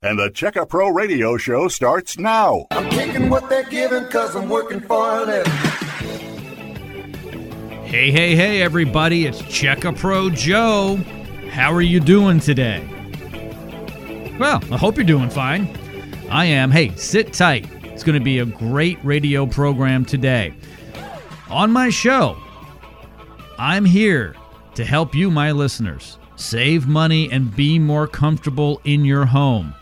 And the Checka Pro radio show starts now. I'm taking what they're giving because I'm working for a living. Hey, hey, hey, everybody, it's Checka Pro Joe. How are you doing today? Well, I hope you're doing fine. I am. Hey, sit tight. It's going to be a great radio program today. On my show, I'm here to help you, my listeners, save money and be more comfortable in your home.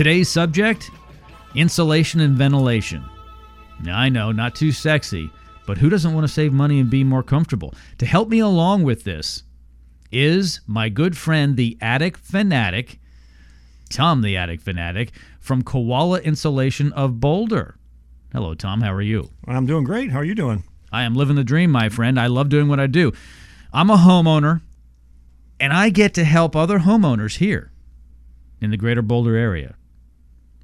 Today's subject insulation and ventilation. Now, I know, not too sexy, but who doesn't want to save money and be more comfortable? To help me along with this is my good friend, the attic fanatic, Tom the attic fanatic from Koala Insulation of Boulder. Hello, Tom. How are you? I'm doing great. How are you doing? I am living the dream, my friend. I love doing what I do. I'm a homeowner, and I get to help other homeowners here in the greater Boulder area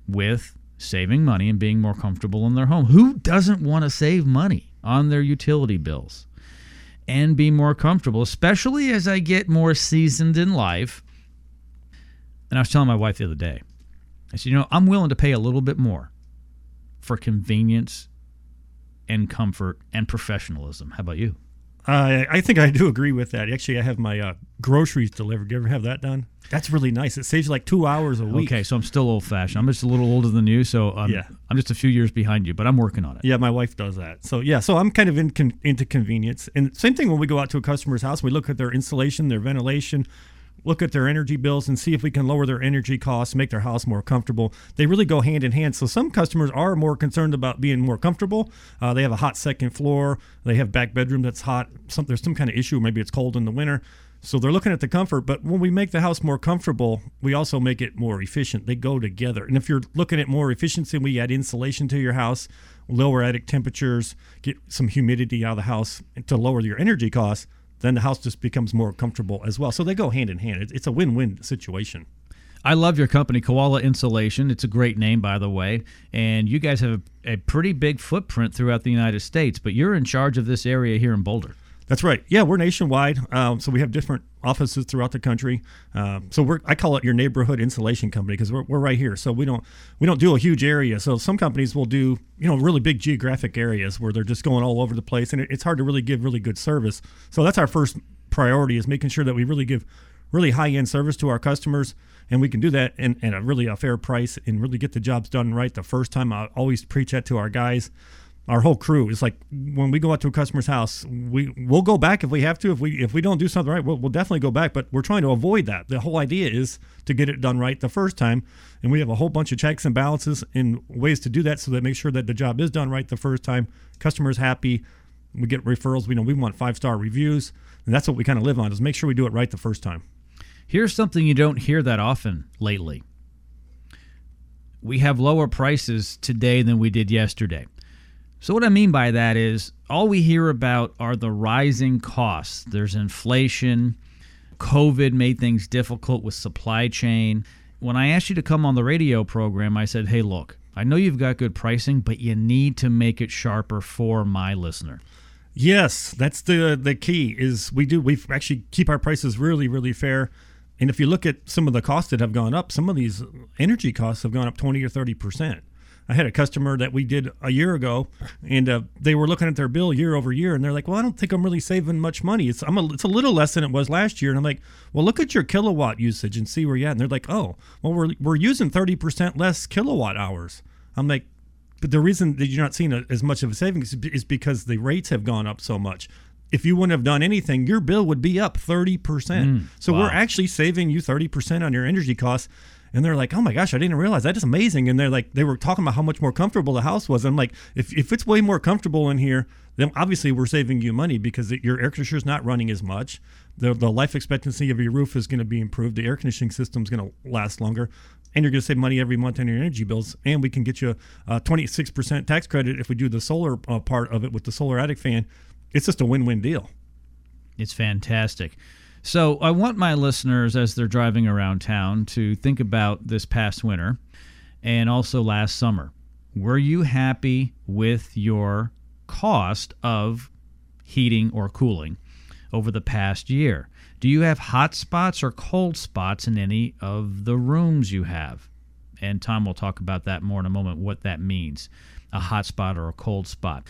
with saving money and being more comfortable in their home. Who doesn't want to save money on their utility bills and be more comfortable, especially as I get more seasoned in life? And I was telling my wife the other day, I said, you know, I'm willing to pay a little bit more for convenience and comfort and professionalism. How about you? Uh, I think I do agree with that. Actually, I have my uh, groceries delivered. Do you ever have that done? That's really nice. It saves you like two hours a week. Okay, so I'm still old fashioned. I'm just a little older than you, so I'm, Yeah. I'm just a few years behind you, but I'm working on it. Yeah, my wife does that. So yeah, so I'm kind of in con- into convenience. And same thing when we go out to a customer's house, we look at their insulation, their ventilation, look at their energy bills, and see if we can lower their energy costs, make their house more comfortable. They really go hand in hand. So some customers are more concerned about being more comfortable. Uh, they have a hot second floor. They have back bedroom that's hot. Some, there's some kind of issue. Maybe it's cold in the winter. So they're looking at the comfort, but when we make the house more comfortable, we also make it more efficient. They go together. And if you're looking at more efficiency, we add insulation to your house, lower attic temperatures, get some humidity out of the house to lower your energy costs, then the house just becomes more comfortable as well. So they go hand in hand. It's- a win-win situation. I love your company, Koala Insulation. It's a great name, by the way. And you guys have a pretty big footprint throughout the United States, but you're in charge of this area here in Boulder. That's right. Yeah, we're nationwide, um, so we have different offices throughout the country. Um, so we're I call it your neighborhood insulation company because we're, we're right here. So we don't we don't do a huge area. So some companies will do you know really big geographic areas where they're just going all over the place, and it, it's hard to really give really good service. So that's our first priority is making sure that we really give really high end service to our customers, and we can do that in, at a really a fair price and really get the jobs done right the first time. I always preach that to our guys our whole crew is like when we go out to a customer's house we we'll go back if we have to if we if we don't do something right we'll, we'll definitely go back but we're trying to avoid that the whole idea is to get it done right the first time and we have a whole bunch of checks and balances and ways to do that so that make sure that the job is done right the first time customers happy we get referrals we know we want five star reviews and that's what we kind of live on is make sure we do it right the first time Here's something you don't hear that often lately. We have lower prices today than we did yesterday. So, what I mean by that is all we hear about are the rising costs. There's inflation, COVID made things difficult with supply chain. When I asked you to come on the radio program, I said, hey, look, I know you've got good pricing, but you need to make it sharper for my listener. Yes, that's the the key. Is we do we actually keep our prices really really fair, and if you look at some of the costs that have gone up, some of these energy costs have gone up twenty or thirty percent. I had a customer that we did a year ago, and uh, they were looking at their bill year over year, and they're like, "Well, I don't think I'm really saving much money. It's I'm a, it's a little less than it was last year." And I'm like, "Well, look at your kilowatt usage and see where you're at." And they're like, "Oh, well, we're we're using thirty percent less kilowatt hours." I'm like, but the reason that you're not seeing a, as much of a savings is is because the rates have gone up so much. If you wouldn't have done anything, your bill would be up 30%. so we're actually saving you 30% on your energy costs. And they're like, oh my gosh, I didn't realize that is amazing. And they're like, they were talking about how much more comfortable the house was. I'm like, if, if it's way more comfortable in here, then obviously we're saving you money because it- your air conditioner is not running as much. The, the life expectancy of your roof is going to be improved. The air conditioning system is going to last longer. And you're going to save money every month on your energy bills. And we can get you a 26% tax credit if we do the solar uh, part of it with the solar attic fan. It's just a win win deal. It's fantastic. So I want my listeners, as they're driving around town, to think about this past winter and also last summer. Were you happy with your cost of heating or cooling over the past year? Do you have hot spots or cold spots in any of the rooms you have? And Tom will talk about that more in a moment, what that means a hot spot or a cold spot.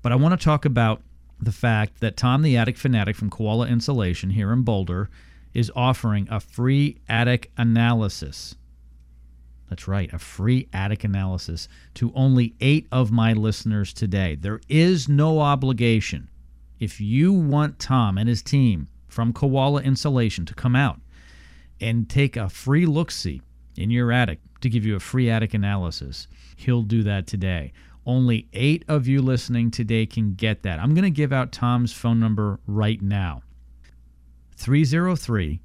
But I want to talk about the fact that Tom the Attic Fanatic from Koala Insulation here in Boulder is offering a free attic analysis. That's right, a free attic analysis to only eight of my listeners today. There is no obligation. If you want Tom and his team from Koala Insulation to come out and take a free look see in your attic to give you a free attic analysis, he'll do that today. Only eight of you listening today can get that. I'm going to give out Tom's phone number right now 303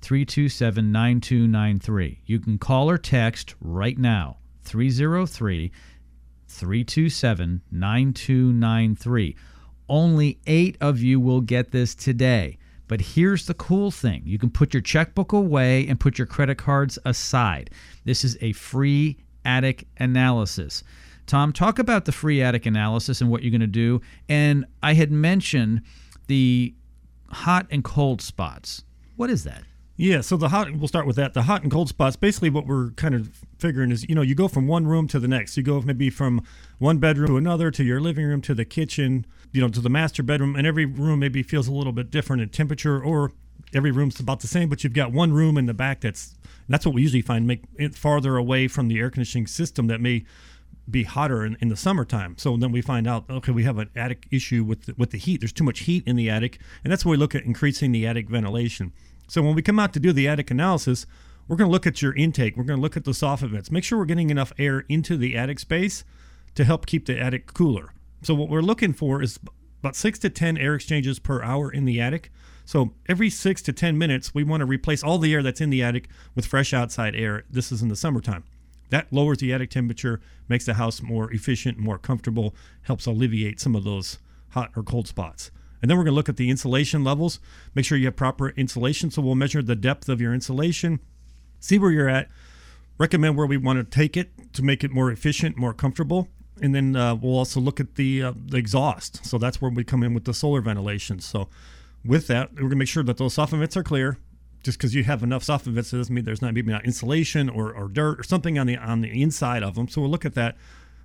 327 9293. You can call or text right now 303 327 9293. Only eight of you will get this today. But here's the cool thing you can put your checkbook away and put your credit cards aside. This is a free attic analysis. Tom, talk about the free attic analysis and what you're going to do. And I had mentioned the hot and cold spots. What is that? Yeah, so the hot, we'll start with that. The hot and cold spots, basically what we're kind of figuring is, you know, you go from one room to the next. You go maybe from one bedroom to another, to your living room, to the kitchen, you know, to the master bedroom, and every room maybe feels a little bit different in temperature, or every room's about the same, but you've got one room in the back that's, that's what we usually find, make it farther away from the air conditioning system that may be hotter in, in the summertime. So then we find out, okay, we have an attic issue with the, with the heat. There's too much heat in the attic, and that's where we look at increasing the attic ventilation. So when we come out to do the attic analysis, we're going to look at your intake. We're going to look at the soffit vents. Make sure we're getting enough air into the attic space to help keep the attic cooler. So what we're looking for is about six to 10 air exchanges per hour in the attic. So every six to 10 minutes, we want to replace all the air that's in the attic with fresh outside air. This is in the summertime. That lowers the attic temperature, makes the house more efficient, more comfortable, helps alleviate some of those hot or cold spots. And then we're going to look at the insulation levels. Make sure you have proper insulation. So we'll measure the depth of your insulation, see where you're at, recommend where we want to take it to make it more efficient, more comfortable. And then uh, we'll also look at the, uh, the exhaust. So that's where we come in with the solar ventilation. So with that, we're going to make sure that those soffit vents are clear. Just because you have enough soffit vents doesn't mean there's not maybe not insulation or, or dirt or something on the on the inside of them. So we'll look at that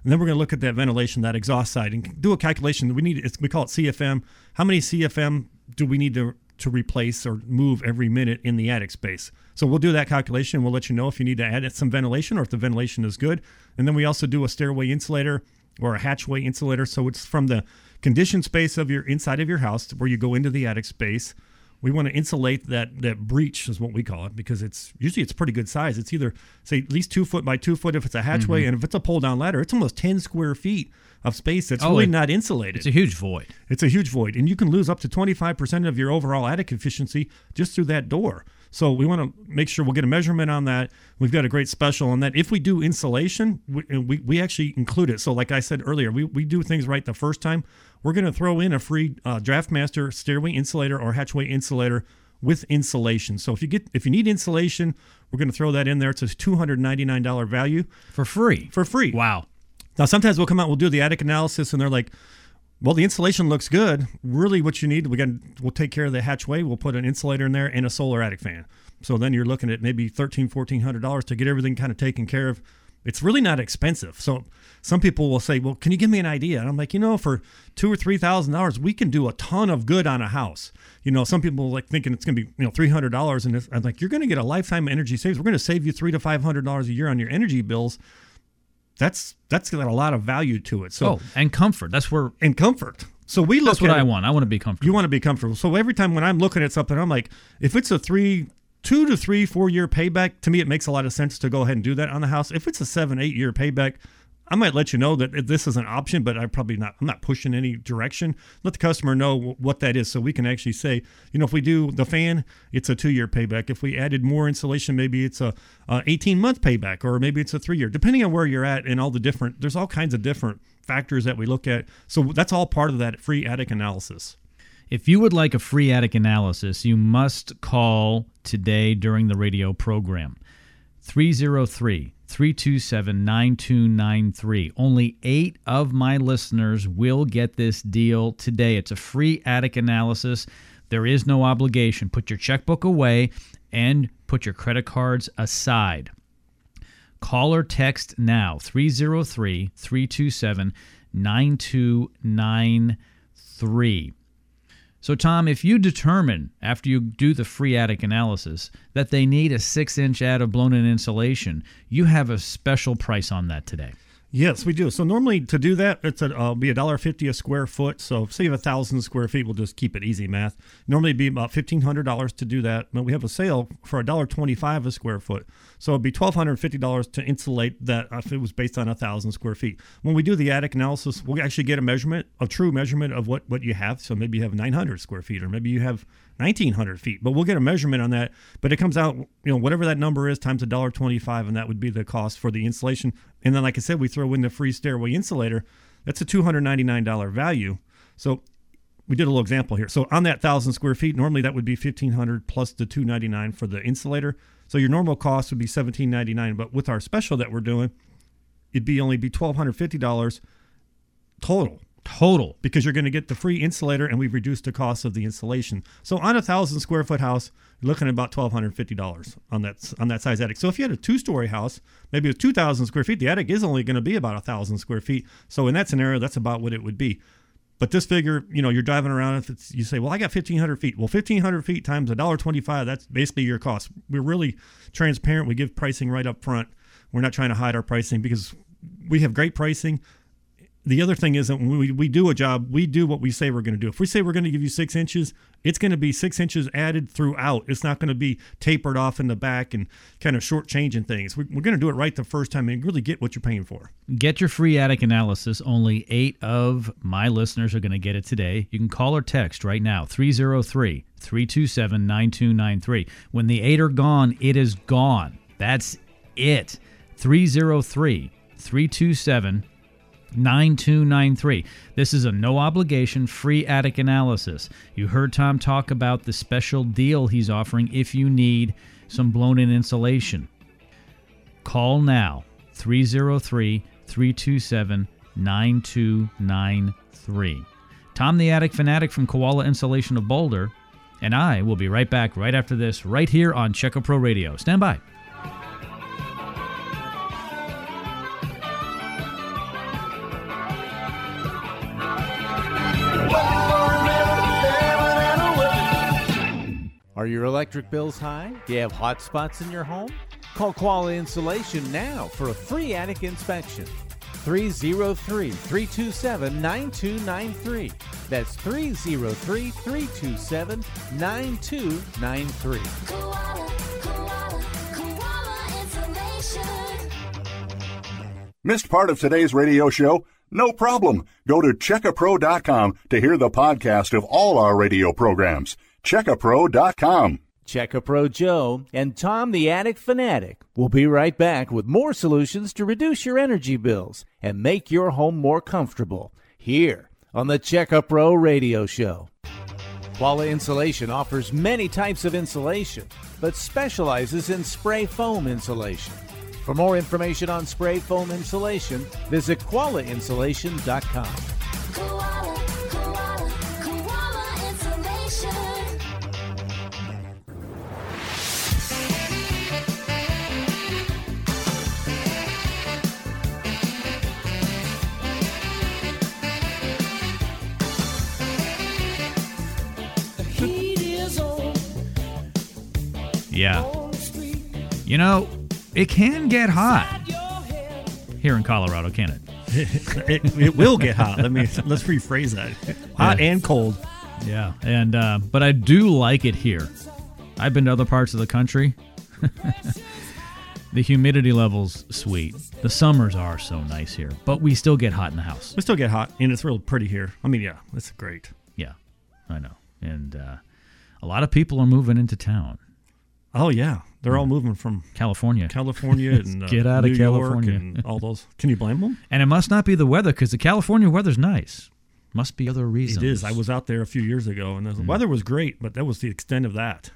and then we're going to look at that ventilation, that exhaust side, and do a calculation. We need we call it CFM. How many CFM do we need to to replace or move every minute in the attic space? So we'll do that calculation. We'll let you know if you need to add some ventilation or if the ventilation is good. And then we also do a stairway insulator or a hatchway insulator. So it's from the conditioned space of your inside of your house where you go into the attic space we want to insulate that that breach is what we call it because it's usually it's pretty good size. It's either say at least two foot by two foot if it's a hatchway, mm-hmm. and if it's a pull down ladder, it's almost ten square feet of space that's oh, really it, not insulated. It's a huge void. It's a huge void, and you can lose up to twenty five percent of your overall attic efficiency just through that door. So we want to make sure we'll get a measurement on that. We've got a great special on that. If we do insulation, we, we, we actually include it. So like I said earlier, we, we do things right the first time we're going to throw in a free uh, DraftMaster stairway insulator or hatchway insulator with insulation. So if you get if you need insulation, we're going to throw that in there. It's a two hundred ninety nine dollar value for free. For free. Wow. Now sometimes we'll come out, we'll do the attic analysis, and they're like, "Well, the insulation looks good. Really, what you need, we got we'll take care of the hatchway. We'll put an insulator in there and a solar attic fan. So then you're looking at maybe thirteen, fourteen hundred dollars to get everything kind of taken care of it's really not expensive. So some people will say, "Well, can you give me an idea?" And I'm like, you know, for two or three thousand dollars, we can do a ton of good on a house. You know, some people like thinking it's going to be you know three hundred dollars, and I'm like, you're going to get a lifetime energy savings. We're going to save you three to five hundred dollars a year on your energy bills. That's that's got a lot of value to it. So oh, and comfort. That's where and comfort. So we look. That's what I want. I want to be comfortable. You want to be comfortable. So every time when I'm looking at something, I'm like, if it's a three two to three, four year payback, to me, it makes a lot of sense to go ahead and do that on the house. If it's a seven, eight year payback, I might let you know that this is an option, but I probably not. I'm not pushing any direction. Let the customer know what that is, so we can actually say, you know, if we do the fan, it's a two-year payback. If we added more insulation, maybe it's a, a 18-month payback, or maybe it's a three-year, depending on where you're at and all the different. There's all kinds of different factors that we look at. So that's all part of that free attic analysis. If you would like a free attic analysis, you must call today during the radio program. 303 327 9293. Only eight of my listeners will get this deal today. It's a free attic analysis. There is no obligation. Put your checkbook away and put your credit cards aside. Call or text now 303 327 9293. So, Tom, if you determine after you do the free attic analysis that they need a six inch ad of blown in insulation, you have a special price on that today. Yes, we do. So normally to do that, it's a uh, be a dollar fifty a square foot. So say you have a thousand square feet, we'll just keep it easy math. Normally it'd be about fifteen hundred dollars to do that, but we have a sale for a dollar twenty five a square foot. So it'd be twelve hundred fifty dollars to insulate that if it was based on a thousand square feet. When we do the attic analysis, we'll actually get a measurement, a true measurement of what what you have. So maybe you have nine hundred square feet, or maybe you have 1900 feet but we'll get a measurement on that. But it comes out you know whatever that number is times a dollar 25 and that would be the cost for the insulation. And then like i said we throw in the free stairway insulator. That's a $299 value. So we did a little example here. So on that 1000 square feet normally that would be 1500 plus the 299 for the insulator. So your normal cost would be 1799 but with our special that we're doing it'd be only be $1250 total Total. because you're going to get the free insulator and we've reduced the cost of the installation. So on a thousand square foot house, you're looking at about twelve hundred fifty dollars on that on that size attic. So if you had a two story house, maybe with two thousand square feet, the attic is only going to be about a thousand square feet. So in that scenario, that's about what it would be. But this figure, you know, you're driving around. If it's you say, well, I got fifteen hundred feet. Well, fifteen hundred feet times a dollar twenty-five. That's basically your cost. We're really transparent. We give pricing right up front. We're not trying to hide our pricing because we have great pricing the other thing is that when we, we do a job, we do what we say we're going to do. If we say we're going to give you six inches, it's going to be six inches added throughout. It's not going to be tapered off in the back and kind of shortchanging things. We, we're going to do it right the first time and really get what you're paying for. Get your free attic analysis. Only eight of my listeners are going to get it today. You can call or text right now 303 327 9293. When the eight are gone, it is gone. That's it. 303 327 9293. This is a no obligation free attic analysis. You heard Tom talk about the special deal he's offering if you need some blown in insulation. Call now 303 327 9293. Tom the Attic Fanatic from Koala Insulation of Boulder, and I will be right back right after this, right here on Checka Pro Radio. Stand by. Are your electric bills high? Do you have hot spots in your home? Call Koala Insulation now for a free attic inspection. 303 327 9293. That's 303 327 9293. Koala, koala, koala. Missed part of today's radio show? No problem. Go to checkapro.com to hear the podcast of all our radio programs. Checkapro.com. Check Pro Joe and Tom the Attic Fanatic will be right back with more solutions to reduce your energy bills and make your home more comfortable here on the Checka Pro Radio Show. Koala Insulation offers many types of insulation, but specializes in spray foam insulation. For more information on spray foam insulation, visit koalainsulation.com. Yeah. You know, it can get hot here in Colorado, can it? it, it will get hot. Let me let's rephrase that. Hot Yeah. and cold. Yeah, and uh, but I do like it here. I've been to other parts of the country. the humidity levels sweet. The summers are so nice here, but we still get hot in the house. We still get hot, and it's real pretty here. I mean, yeah, it's great. Yeah, I know. And uh, a lot of people are moving into town, Oh yeah, they're all moving from California. California and uh, Get out of New York California. and all those. Can you blame them? and it must not be the weather because the California weather's nice. Must be other reasons. It is. I was out there a few years ago, and the Hmm. weather was great, but that was the extent of that.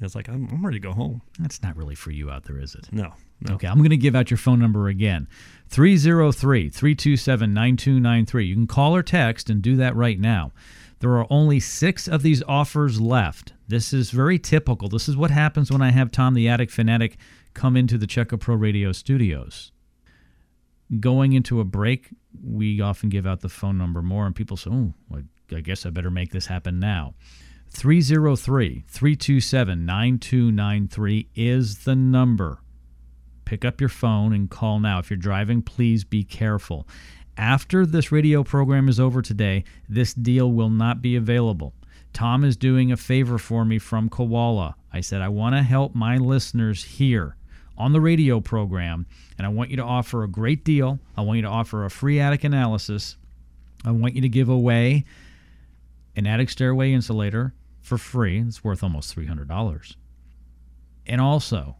It's like I'm, I'm ready to go home. That's not really for you out there, is it? No, no. Okay, I'm going to give out your phone number again 303 327 9293. You can call or text and do that right now. There are only six of these offers left. This is very typical. This is what happens when I have Tom the Attic Fanatic come into the Check Pro Radio studios. Going into a break, we often give out the phone number more, and people say, oh, I guess I better make this happen now. 303 327 9293 is the number. Pick up your phone and call now. If you're driving, please be careful. After this radio program is over today, this deal will not be available. Tom is doing a favor for me from Koala. I said, I want to help my listeners here on the radio program, and I want you to offer a great deal. I want you to offer a free attic analysis. I want you to give away an attic stairway insulator for free. It's worth almost $300. And also,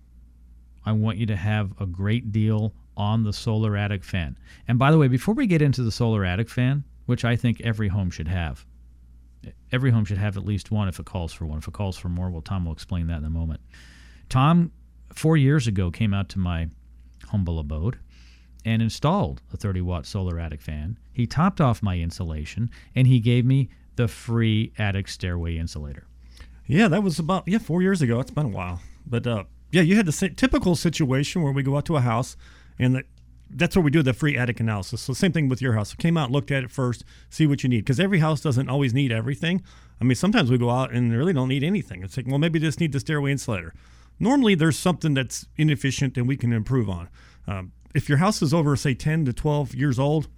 I want you to have a great deal on the solar attic fan. And by the way, before we get into the solar attic fan, which I think every home should have, every home should have at least one if it calls for one. If it calls for more, well, Tom will explain that in a moment. Tom, four years ago, came out to my humble abode and installed a 30 watt solar attic fan. He topped off my insulation and he gave me the free attic stairway insulator. Yeah, that was about yeah four years ago. It's been a while, but uh, yeah, you had the typical situation where we go out to a house, and the, that's where we do the free attic analysis. So same thing with your house. Came out, looked at it first, see what you need, because every house doesn't always need everything. I mean, sometimes we go out and really don't need anything. It's like, well, maybe just need the stairway insulator. Normally, there's something that's inefficient and we can improve on. Um, if your house is over, say, 10 to 12 years old,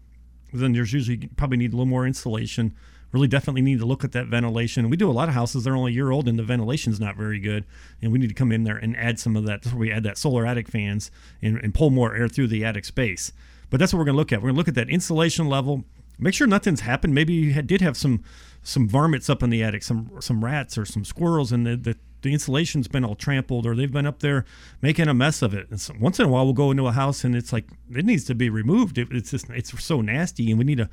then there's usually probably need a little more insulation. Really, definitely need to look at that ventilation. We do a lot of houses they're only a year old and the ventilation's not very good, and we need to come in there and add some of that. That's where we add that solar attic fans and, and pull more air through the attic space. But that's what we're going to look at. We're going to look at that insulation level. Make sure nothing's happened. Maybe you had, did have some some varmints up in the attic, some some rats or some squirrels, and the, the the insulation's been all trampled, or they've been up there making a mess of it. And so once in a while, we'll go into a house and it's like it needs to be removed. It, it's just it's so nasty, and we need to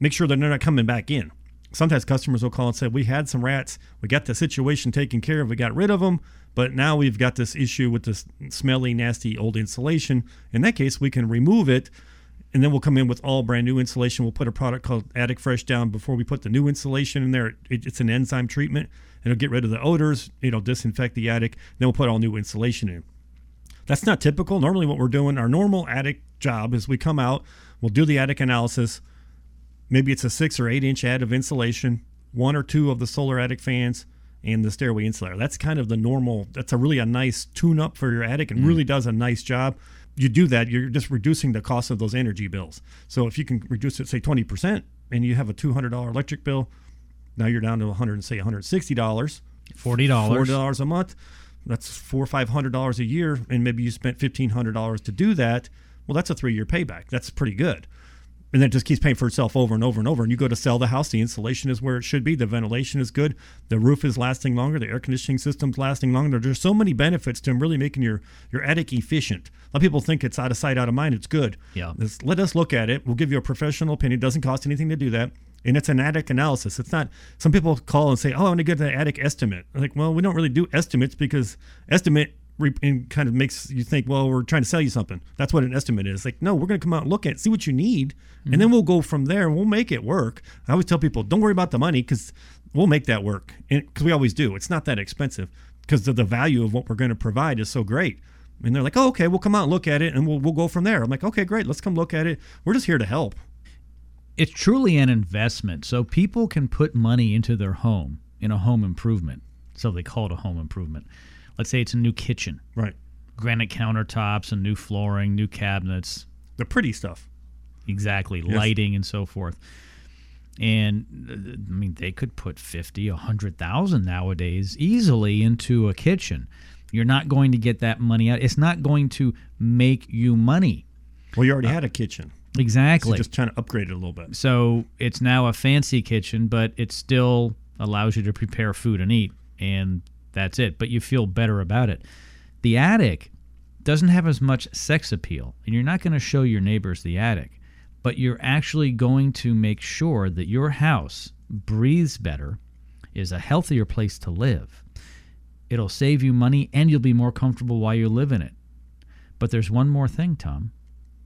make sure that they're not coming back in. Sometimes customers will call and say, "We had some rats. We got the situation taken care of. We got rid of them, but now we've got this issue with this smelly, nasty old insulation. In that case, we can remove it." and then we'll come in with all brand new insulation. We'll put a product called Attic Fresh down before we put the new insulation in there. It, it's an enzyme treatment. It'll get rid of the odors. It'll disinfect the attic. Then we'll put all new insulation in. That's not typical. Normally, what we're doing, our normal attic job is we come out, we'll do the attic analysis. Maybe it's a six or eight inch ad of insulation, one or two of the solar attic fans, and the stairway insulator. That's kind of the normal. That's a really a nice tune up for your attic and mm. really does a nice job. You do that, you're just reducing the cost of those energy bills. So if you can reduce it, say 20%, and you have a $200 electric bill, now you're down to 100 say $160. $40. Forty dollars a month. That's four or five hundred dollars a year, and maybe you spent fifteen hundred dollars to do that. Well, that's a three-year payback. That's pretty good. And then it just keeps paying for itself over and over and over. And you go to sell the house, the insulation is where it should be, the ventilation is good, the roof is lasting longer, the air conditioning system's lasting longer. There's so many benefits to really making your your attic efficient. A lot of people think it's out of sight, out of mind. It's good. Yeah. Let's- let us look at it. We'll give you a professional opinion. It doesn't cost anything to do that. And it's an attic analysis. It's not. Some people call and say, "Oh, I want to get the attic estimate." I'm like, well, we don't really do estimates because estimate and kind of makes you think, well, we're trying to sell you something. That's what an estimate is. Like, no, we're going to come out and look at, it, see what you need, and mm-hmm. then we'll go from there and we'll make it work. I always tell people, don't worry about the money because we'll make that work. Because we always do. It's not that expensive because the, the value of what we're going to provide is so great. And they're like, oh, okay, we'll come out and look at it and we'll, we'll go from there. I'm like, okay, great. Let's come look at it. We're just here to help. It's truly an investment. So people can put money into their home in a home improvement. So they call it a home improvement. Let's say it's a new kitchen, Right. granite countertops, and new flooring, new cabinets, The pretty stuff. exactly, Yes. lighting and so forth. And uh, I mean, they could put fifty, a hundred thousand nowadays easily into a kitchen. You're not going to get that money out. It's not going to make you money. Well, you already had a kitchen. Exactly. So Exactly. just trying to upgrade it a little bit. So it's now a fancy kitchen, but it still allows you to prepare food and eat, and that's it. But you feel better about it. The attic doesn't have as much sex appeal, and you're not going to show your neighbors the attic, but you're actually going to make sure that your house breathes better, is a healthier place to live. It'll save you money, and you'll be more comfortable while you live in it. But there's one more thing, Tom.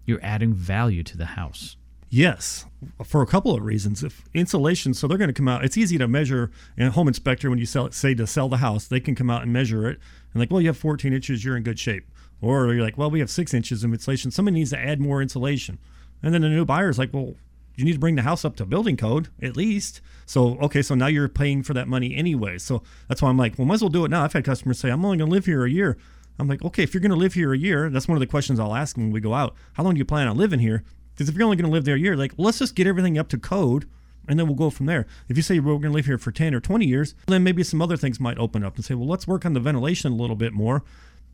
You're adding value to the house. Yes, for a couple of reasons. If insulation, so they're going to come out. It's easy to measure. And a home inspector, when you sell, say to sell the house, they can come out and measure it. And like, well, you have 14 inches, you're in good shape. Or you're like, well, we have six inches of insulation. Somebody needs to add more insulation. And then the new buyer's like, well, you need to bring the house up to building code at least. So, okay, so now you're paying for that money anyway. So that's why I'm like, well, might as well do it now. I've had customers say, I'm only going to live here a year. I'm like, okay, if you're going to live here a year, that's one of the questions I'll ask when we go out. How long do you plan on living here? Because if you're only going to live there a year, like, let's just get everything up to code and then we'll go from there. If you say we're going to live here for 10 or 20 years, then maybe some other things might open up and say, well, let's work on the ventilation a little bit more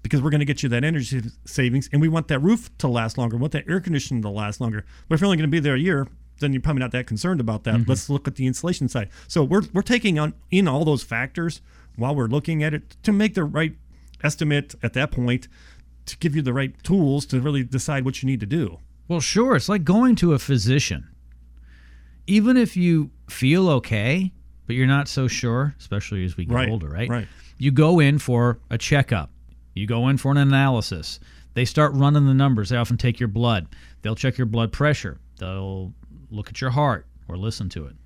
because we're going to get you that energy savings and we want that roof to last longer, we want that air conditioning to last longer. But if you're only going to be there a year, then you're probably not that concerned about that. Mm-hmm. Let's look at the insulation side. So we're, we're taking on in all those factors while we're looking at it to make the right estimate at that point to give you the right tools to really decide what you need to do. Well, sure. It's like going to a physician. Even if you feel okay, but you're not so sure, especially as we get Right, older, right? right. You go in for a checkup. You go in for an analysis. They start running the numbers. They often take your blood. They'll check your blood pressure. They'll look at your heart or listen to it.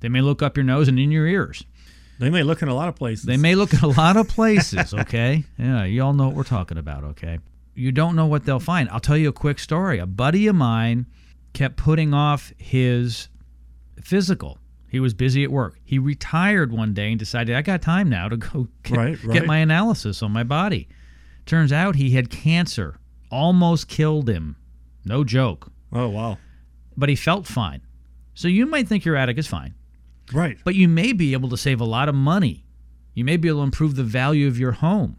They may look up your nose and in your ears. They may look in a lot of places. They may look in a lot of places, okay? Yeah, you all know what we're talking about, okay? You don't know what they'll find. I'll tell you a quick story. A buddy of mine kept putting off his physical. He was busy at work. He retired one day and decided, I got time now to go get, Right, get my analysis on my body. Turns out he had cancer, almost killed him. No joke. Oh, wow. But he felt fine. So you might think your attic is fine Right. but you may be able to save a lot of money. You may be able to improve the value of your home.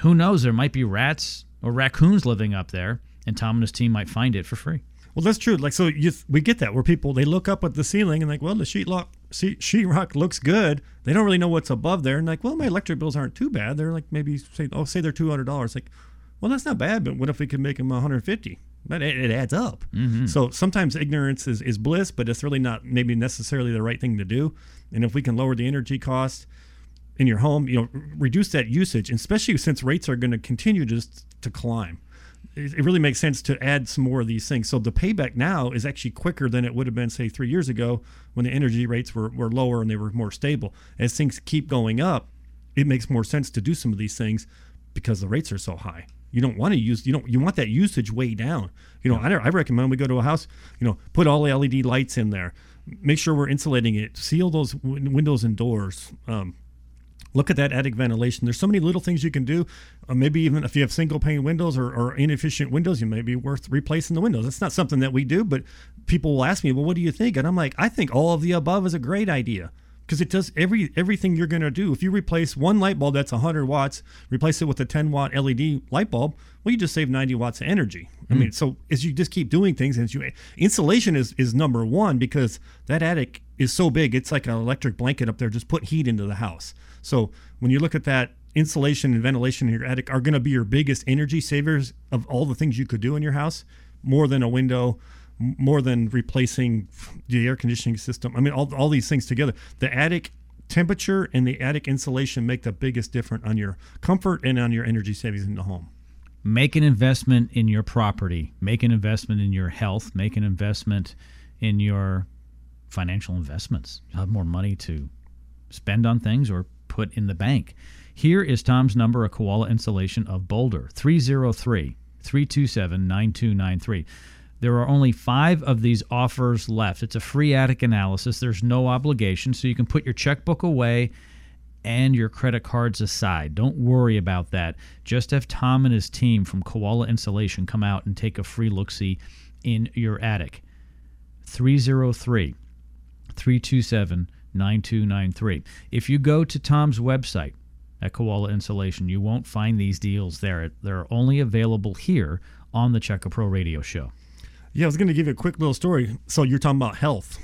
Who knows? There might be rats or raccoons living up there, and Tom and his team might find it for free. Well, that's true. Like, so you, we get that where people they look up at the ceiling and like, well, the sheet lock, sheetrock looks good. They don't really know what's above there, and like, well, my electric bills aren't too bad. They're like maybe say, oh, say they're two hundred dollars. Like, well, that's not bad. But what if we could make them one hundred fifty? But it, it adds up. Mm-hmm. So sometimes ignorance is, is bliss, but it's really not maybe necessarily the right thing to do. And if we can lower the energy cost in your home, you know, reduce that usage, especially since rates are going to continue just to climb it really makes sense to add some more of these things. So the payback now is actually quicker than it would have been, say, three years ago when the energy rates were, were lower and they were more stable. As things keep going up, it makes more sense to do some of these things because the rates are so high. You don't want to use, you don't, you want that usage way down. You know, I, I recommend we go to a house, you know, put all the LED lights in there, make sure we're insulating it, seal those w- windows and doors. Um, look at that attic ventilation. There's so many little things you can do. Uh, maybe even if you have single pane windows or, or inefficient windows, you may be worth replacing the windows. That's not something that we do, but people will ask me, well, what do you think? And I'm like, I think all of the above is a great idea because it does every everything you're going to do. If you replace one light bulb that's 100 watts, replace it with a 10 watt LED light bulb, well, you just save 90 watts of energy. I mean, so as you just keep doing things, as you insulation is is number one because that attic is so big, it's like an electric blanket up there, just put heat into the house. So when you look at that, insulation and ventilation in your attic are going to be your biggest energy savers of all the things you could do in your house, more than a window, more than replacing the air conditioning system. I mean, all, all these things together. The attic temperature and the attic insulation make the biggest difference on your comfort and on your energy savings in the home. Make an investment in your property, make an investment in your health, make an investment in your financial investments. You'll have more money to spend on things or put in the bank. Here is Tom's number, a Koala Insulation of Boulder 303 327 9293. There are only five of these offers left. It's a free attic analysis. There's no obligation, so you can put your checkbook away and your credit cards aside. Don't worry about that. Just have Tom and his team from Koala Insulation come out and take a free look see in your attic. 303 327 9293. If you go to Tom's website at Koala Insulation, you won't find these deals there. They're only available here on the Checka Pro radio show. Yeah, I was going to give you a quick little story. So you're talking about health.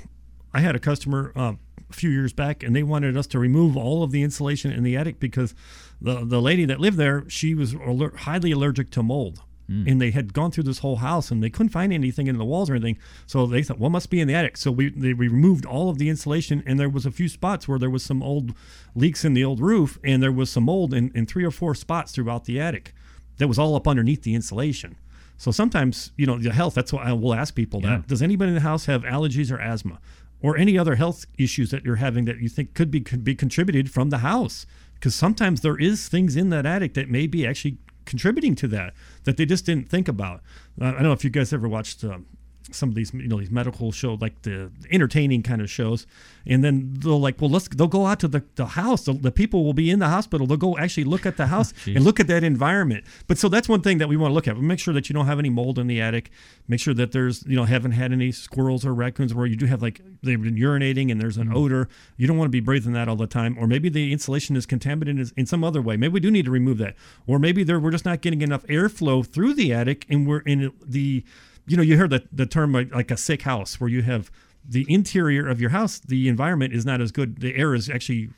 I had a customer uh, a few years back, and they wanted us to remove all of the insulation in the attic because the the lady that lived there she was aller- highly allergic to mold. Mm. And they had gone through this whole house and they couldn't find anything in the walls or anything. So they thought, well, must be in the attic. So we they we removed all of the insulation, and there was a few spots where there was some old leaks in the old roof, and there was some mold in, in three or four spots throughout the attic. That was all up underneath the insulation. So sometimes, you know, the health, that's what I will ask people Yeah. that. Does anybody in the house have allergies or asthma or any other health issues that you're having that you think could be could be contributed from the house? Because sometimes there is things in that attic that may be actually contributing to that that they just didn't think about. I don't know if you guys ever watched. Um, some of these you know these medical shows like the entertaining kind of shows. And then they'll like well let's they'll go out to the, the house. The, the people will be in the hospital. They'll go actually look at the house and look at that environment. But so that's one thing that we want to look at. We make sure that you don't have any mold in the attic. Make sure that there's you know haven't had any squirrels or raccoons where you do have like they've been urinating and there's an mm-hmm. odor. You don't want to be breathing that all the time. Or maybe the insulation is contaminated in some other way. Maybe we do need to remove that. Or maybe there we're just not getting enough airflow through the attic and we're in the you know, you heard the, the term like, like a sick house where you have the interior of your house, the environment is not as good. The air is actually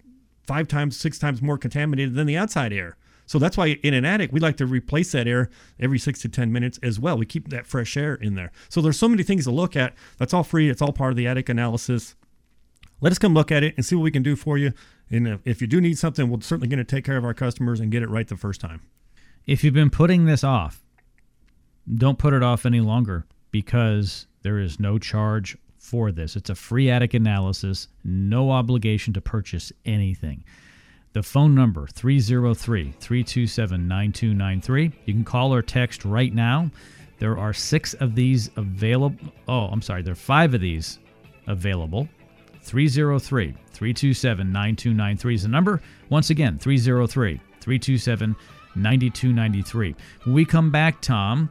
five times, six times more contaminated than the outside air. So that's why in an attic, we like to replace that air every six to 10 minutes as well. We keep that fresh air in there. So there's so many things to look at. That's all free. It's all part of the attic analysis. Let us come look at it and see what we can do for you. And if- if you do need something, we're certainly going to take care of our customers and get it right the first time. If you've been putting this off, don't put it off any longer because there is no charge for this. It's a free attic analysis, no obligation to purchase anything. The phone number 303-327-9293. You can call or text right now. There are 6 of these available. Oh, I'm sorry, there are 5 of these available. 303 327 9293 is the number. Once again, 303 327 9293. When we come back, Tom,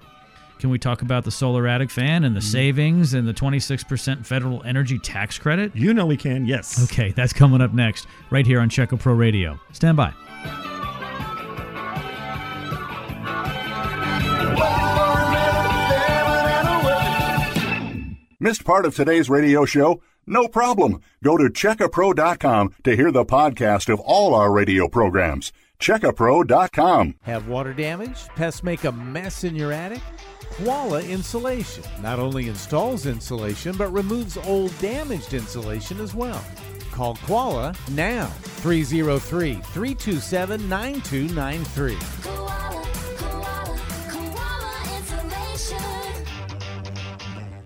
can we talk about the solar attic fan and the mm-hmm. savings and the 26% federal energy tax credit? You know we can, yes. Okay, that's coming up next, right here on Checka Pro Radio. Stand by. Missed part of today's radio show? No problem. Go to checkapro.com to hear the podcast of all our radio programs. Checkapro.com. Have water damage? Pests make a mess in your attic? Koala Insulation not only installs insulation but removes old damaged insulation as well. Call Koala now 303 327 9293. Koala, koala, koala insulation.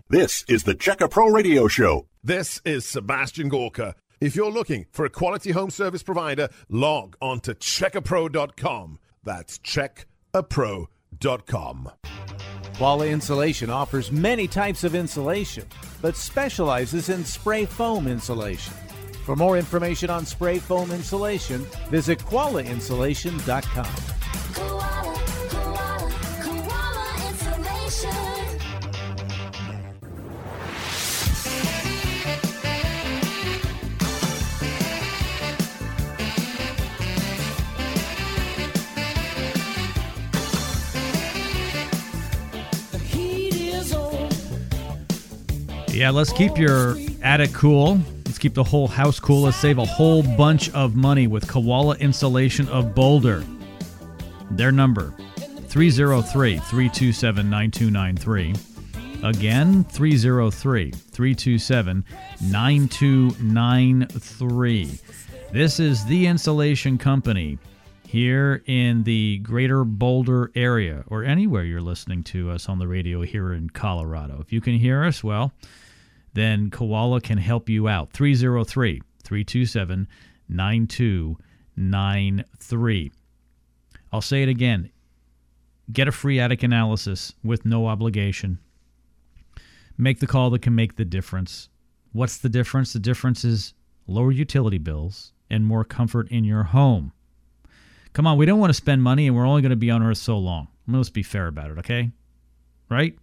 This is the Checka Pro Radio Show. This is Sebastian Gorka. If you're looking for a quality home service provider, log on to checkapro.com. That's checkapro.com. Koala Insulation offers many types of insulation, but specializes in spray foam insulation. For more information on spray foam insulation, visit koalainsulation.com. Koala, koala, koala insulation. Yeah, let's keep your attic cool. Let's keep the whole house cool. Let's save a whole bunch of money with Koala Insulation of Boulder. Their number 303 327 9293. Again, 303 327 9293. This is the insulation company here in the greater Boulder area or anywhere you're listening to us on the radio here in Colorado. If you can hear us, well, then Koala can help you out. 303 327 9293. I'll say it again. Get a free attic analysis with no obligation. Make the call that can make the difference. What's the difference? The difference is lower utility bills and more comfort in your home. Come on, we don't want to spend money and we're only going to be on Earth so long. Let's be fair about it, okay? Right?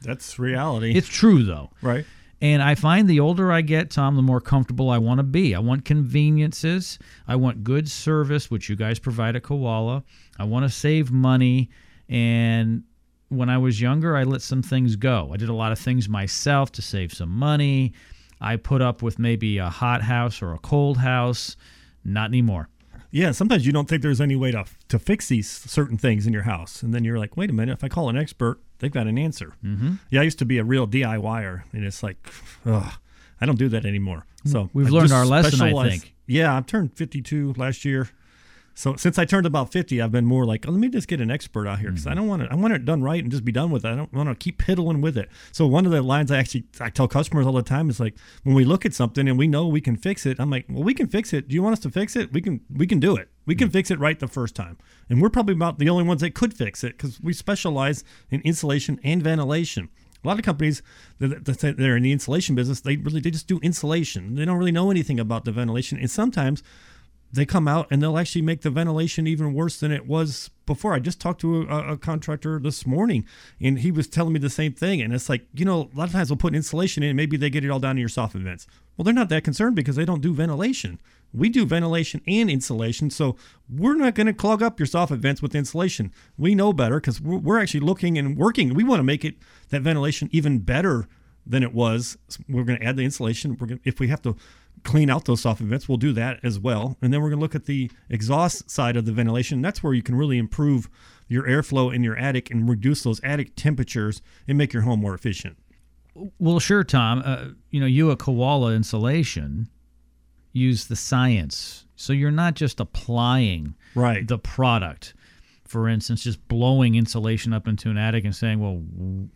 That's reality. It's true, though. right. And I find the older I get, Tom, the more comfortable I want to be. I want conveniences. I want good service, which you guys provide at Koala. I want to save money. And when I was younger, I let some things go. I did a lot of things myself to save some money. I put up with maybe a hot house or a cold house. Not anymore. Yeah, sometimes you don't think there's any way to to fix these certain things in your house, and then you're like, wait a minute, if I call an expert, they've got an answer. Mm-hmm. Yeah, I used to be a real DIYer, and it's like, ugh, I don't do that anymore. So We've I learned our lesson, I think. Yeah, I turned 52 last year. So since I turned about 50, I've been more like, oh, let me just get an expert out here because I mm-hmm. don't want it. I want it done right and just be done with it. I don't want to keep piddling with it. So one of the lines I actually I tell customers all the time is like, when we look at something and we know we can fix it, I'm like, well, we can fix it. Do you want us to fix it? We can. We can do it. We can mm-hmm. fix it right the first time. And we're probably about the only ones that could fix it because we specialize in insulation and ventilation. A lot of companies that that they're in the insulation business, they really they just do insulation. They don't really know anything about the ventilation, and sometimes they come out and they'll actually make the ventilation even worse than it was before. I just talked to a, a contractor this morning, and he was telling me the same thing. And it's like, you know, a lot of times we'll put insulation in, and maybe they get it all down to your soffit vents. Well, they're not that concerned because they don't do ventilation. We do ventilation and insulation, so we're not going to clog up your soffit vents with insulation. We know better because we're, we're actually looking and working. We want to make it that ventilation even better than it was. We're going to add the insulation. We're going if we have to clean out those soffit vents, we'll do that as well. And then we're going to look at the exhaust side of the ventilation. That's where you can really improve your airflow in your attic and reduce those attic temperatures and make your home more efficient. Well, sure, Tom. Uh, you know, you at Koala Insulation use the science, so you're not just applying Right. the product. For instance, just blowing insulation up into an attic and saying, "Well,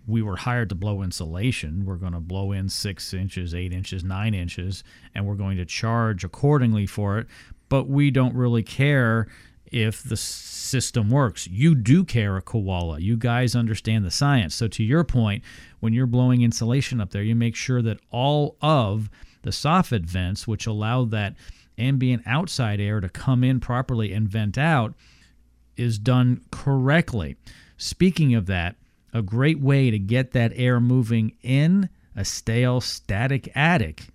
we were hired to blow insulation. We're going to blow in six inches, eight inches, nine inches, and we're going to charge accordingly for it." But we don't really care if the system works. You do care, a koala. You guys understand the science. So, to your point, when you're blowing insulation up there, you make sure that all of the soffit vents, which allow that ambient outside air to come in properly and vent out, is done correctly. Speaking of that, a great way to get that air moving in a stale static attic.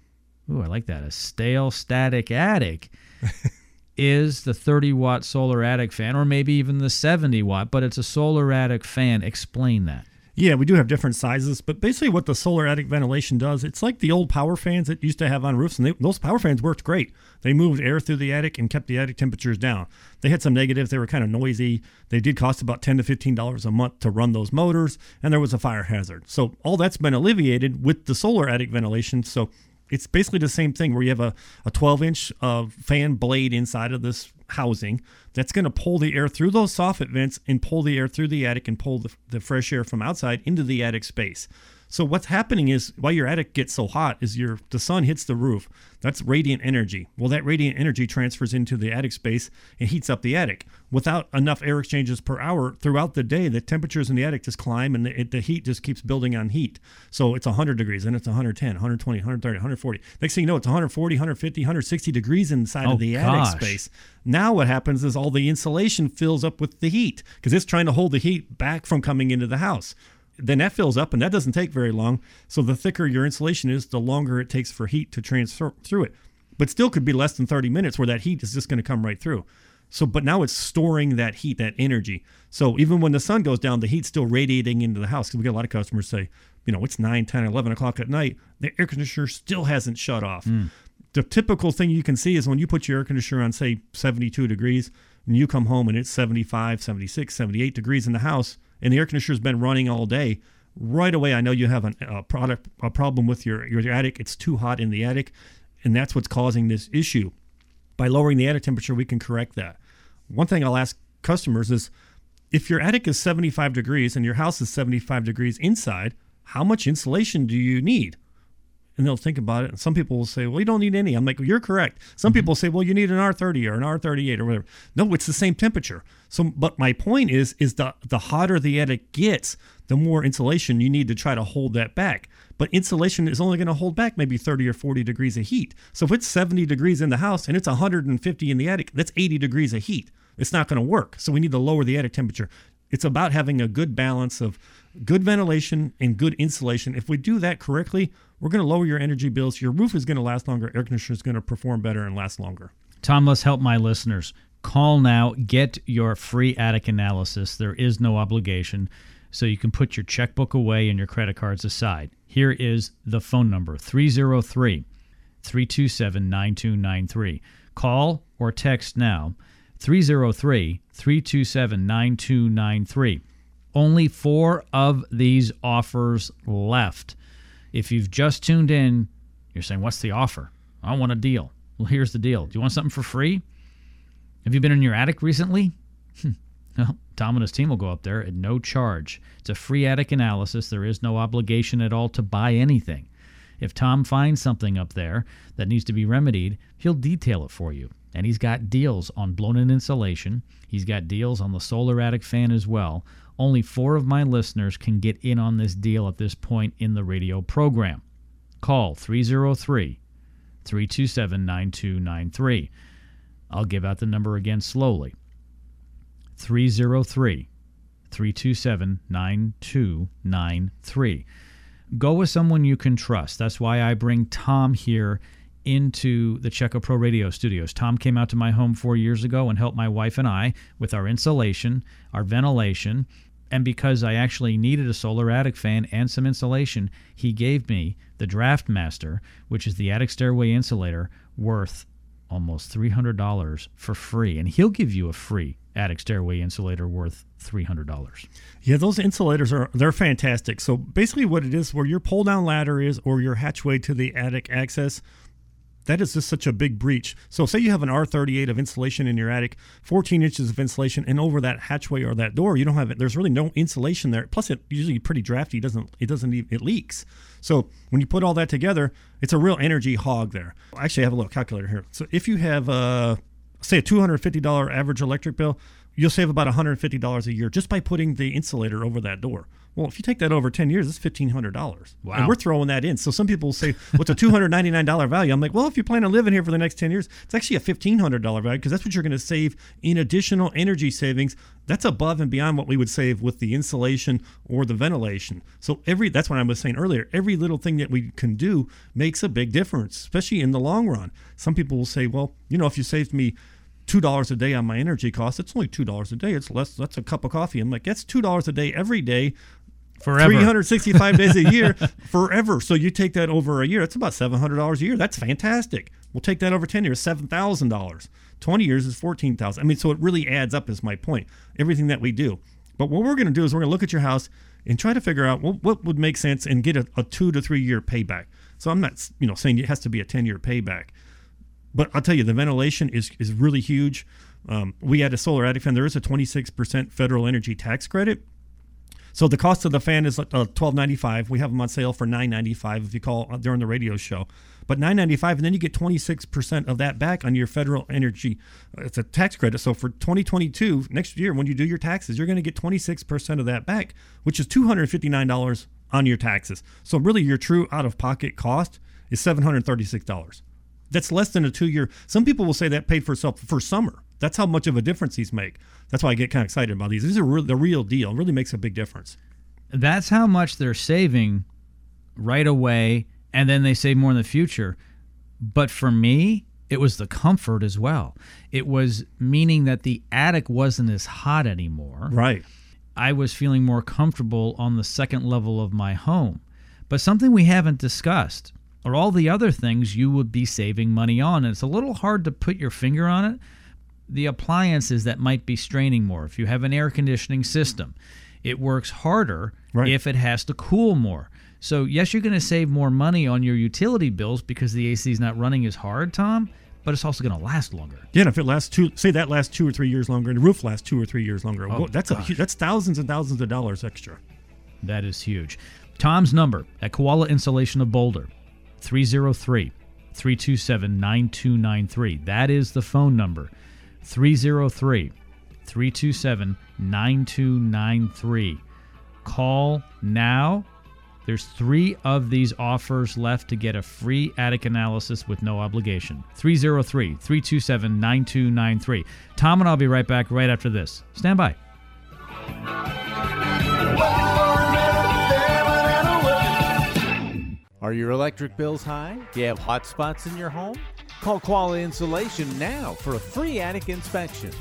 Ooh, I like that. A stale static attic is the 30 watt solar attic fan, or maybe even the 70 watt, but it's a solar attic fan. Explain that. Yeah, we do have different sizes, but basically, what the solar attic ventilation does, it's like the old power fans that used to have on roofs, and they, those power fans worked great. They moved air through the attic and kept the attic temperatures down. They had some negatives; they were kind of noisy. They did cost about ten to fifteen dollars a month to run those motors, and there was a fire hazard. So all that's been alleviated with the solar attic ventilation. So it's basically the same thing where you have a, a 12 inch uh, fan blade inside of this housing that's going to pull the air through those soffit vents and pull the air through the attic and pull the, the fresh air from outside into the attic space. So what's happening is why your attic gets so hot is your the sun hits the roof. That's radiant energy. Well, that radiant energy transfers into the attic space and heats up the attic. Without enough air exchanges per hour throughout the day, the temperatures in the attic just climb and the, it, the heat just keeps building on heat. So it's 100 degrees, and it's 110, 120, 130, 140. Next thing you know, it's 140, 150, 160 degrees inside Oh, of the gosh. attic space. Now what happens is all the insulation fills up with the heat because it's trying to hold the heat back from coming into the house. Then that fills up, and that doesn't take very long. So the thicker your insulation is, the longer it takes for heat to transfer through it. But still could be less than 30 minutes where that heat is just going to come right through. So, but now it's storing that heat, that energy. So even when the sun goes down, the heat's still radiating into the house. Because we get a lot of customers say, you know, it's 9, 10, 11 o'clock at night. The air conditioner still hasn't shut off mm. the typical thing you can see is when you put your air conditioner on say 72 degrees and you come home and it's 75 76 78 degrees in the house and the air conditioner's been running all day. Right away i know you have an, a product a problem with your your attic. It's too hot in the attic and that's what's causing this issue. By lowering the attic temperature we can correct that. One thing i'll ask customers is if your attic is 75 degrees and your house is 75 degrees inside how much insulation do you need and they'll think about it. And some people will say, well, you don't need any. I'm like, well, you're correct. Some mm-hmm. people say, well, you need an R30 or an R38 or whatever. No, it's the same temperature. So, but my point is, is the the hotter the attic gets, the more insulation you need to try to hold that back. But insulation is only going to hold back maybe 30 or 40 degrees of heat. So if it's 70 degrees in the house and it's 150 in the attic, that's 80 degrees of heat. It's not going to work. So we need to lower the attic temperature. It's about having a good balance of good ventilation and good insulation. If we do that correctly, we're going to lower your energy bills. Your roof is going to last longer. Air conditioner is going to perform better and last longer. Tom, let's help my listeners. Call now, get your free attic analysis. There is no obligation, so you can put your checkbook away and your credit cards aside. Here is the phone number 303 327 9293. Call or text now 303 327 9293. Only four of these offers left. If you've just tuned in, you're saying, What's the offer? I want a deal. Well, here's the deal. Do you want something for free? Have you been in your attic recently? Hmm. Well, Tom and his team will go up there at no charge. It's a free attic analysis. There is no obligation at all to buy anything. If Tom finds something up there that needs to be remedied, he'll detail it for you. And he's got deals on blown in insulation. He's got deals on the solar attic fan as well. Only four of my listeners can get in on this deal at this point in the radio program. Call 303 327 9293. I'll give out the number again slowly 303 327 9293. Go with someone you can trust. That's why I bring Tom here into the Checka Pro Radio studios. Tom came out to my home four years ago and helped my wife and I with our insulation, our ventilation, and because I actually needed a solar attic fan and some insulation, he gave me the Draft Master, which is the attic stairway insulator, worth almost $300 for free. And he'll give you a free attic stairway insulator worth $300. Yeah, those insulators are they're fantastic. So basically what it is where your pull down ladder is or your hatchway to the attic access, that is just such a big breach. So say you have an R38 of insulation in your attic, 14 inches of insulation, and over that hatchway or that door, you don't have it. There's really no insulation there. Plus, it usually pretty drafty. It doesn't it doesn't even, it leaks. So when you put all that together, it's a real energy hog there. Actually, I have a little calculator here. So if you have uh, say a $250 average electric bill, you'll save about $150 a year just by putting the insulator over that door. Well, if you take that over 10 years, it's $1,500. Wow. And we're throwing that in. So some people will say, what's a $299 value? I'm like, well, if you plan on living here for the next 10 years, it's actually a $1,500 value because that's what you're going to save in additional energy savings. That's above and beyond what we would save with the insulation or the ventilation. So every that's what I was saying earlier. Every little thing that we can do makes a big difference, especially in the long run. Some people will say, well, you know, if you saved me two dollars a day on my energy costs, it's only two dollars a day. It's less. That's a cup of coffee. I'm like, that's two dollars a day every day, Forever. 365 days a year, forever. So you take that over a year. That's about seven hundred dollars a year. That's fantastic. We'll take that over ten years, seven thousand dollars. Twenty years is fourteen thousand. I mean, so it really adds up. Is my point. Everything that we do. But what we're going to do is we're going to look at your house and try to figure out what, what would make sense and get a, a two to three year payback. So I'm not, you know, saying it has to be a ten year payback. But I'll tell you, the ventilation is is really huge. Um, we had a solar attic fan. There is a 26% federal energy tax credit. So the cost of the fan is uh, twelve ninety five. We have them on sale for nine ninety five if you call uh, during the radio show. But nine ninety five, and then you get twenty six percent of that back on your federal energy. uh, It's a tax credit. So for twenty twenty two next year, when you do your taxes, you're going to get twenty six percent of that back, which is two hundred fifty nine dollars on your taxes. So really, your true out of pocket cost is seven hundred thirty six dollars. That's less than a two year. Some people will say that paid for itself for summer. That's how much of a difference these make. That's why I get kind of excited about these. These are real, the real deal. It really makes a big difference. That's how much they're saving right away, and then they save more in the future. But for me, it was the comfort as well. It was meaning that the attic wasn't as hot anymore. Right. I was feeling more comfortable on the second level of my home. But something we haven't discussed are all the other things you would be saving money on. And it's a little hard to put your finger on it. The appliances that might be straining more. If you have an air conditioning system, it works harder Right. if it has to cool more. So, yes, you're going to save more money on your utility bills because the AC is not running as hard, Tom, but it's also going to last longer. Yeah, and if it lasts two, say that lasts two or three years longer, and the roof lasts two or three years longer, Oh, that's a gosh. that's thousands and thousands of dollars extra. That is huge. Tom's number at Koala Insulation of Boulder, 303 327 9293. That is the phone number, 303 327 9293. Call now. There's three of these offers left to get a free attic analysis with no obligation. 303 327 9293. Tom and I'll be right back right after this. Stand by. Are your electric bills high? Do you have hot spots in your home? Call Koala Insulation now for a free attic inspection.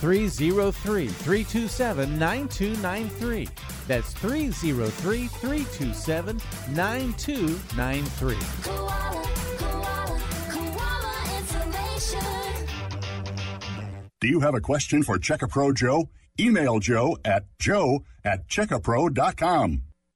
303 327 9293. That's 303 327 9293. Koala, koala, koala insulation. Do you have a question for Checkapro Joe? Email Joe at joe at checkapro.com.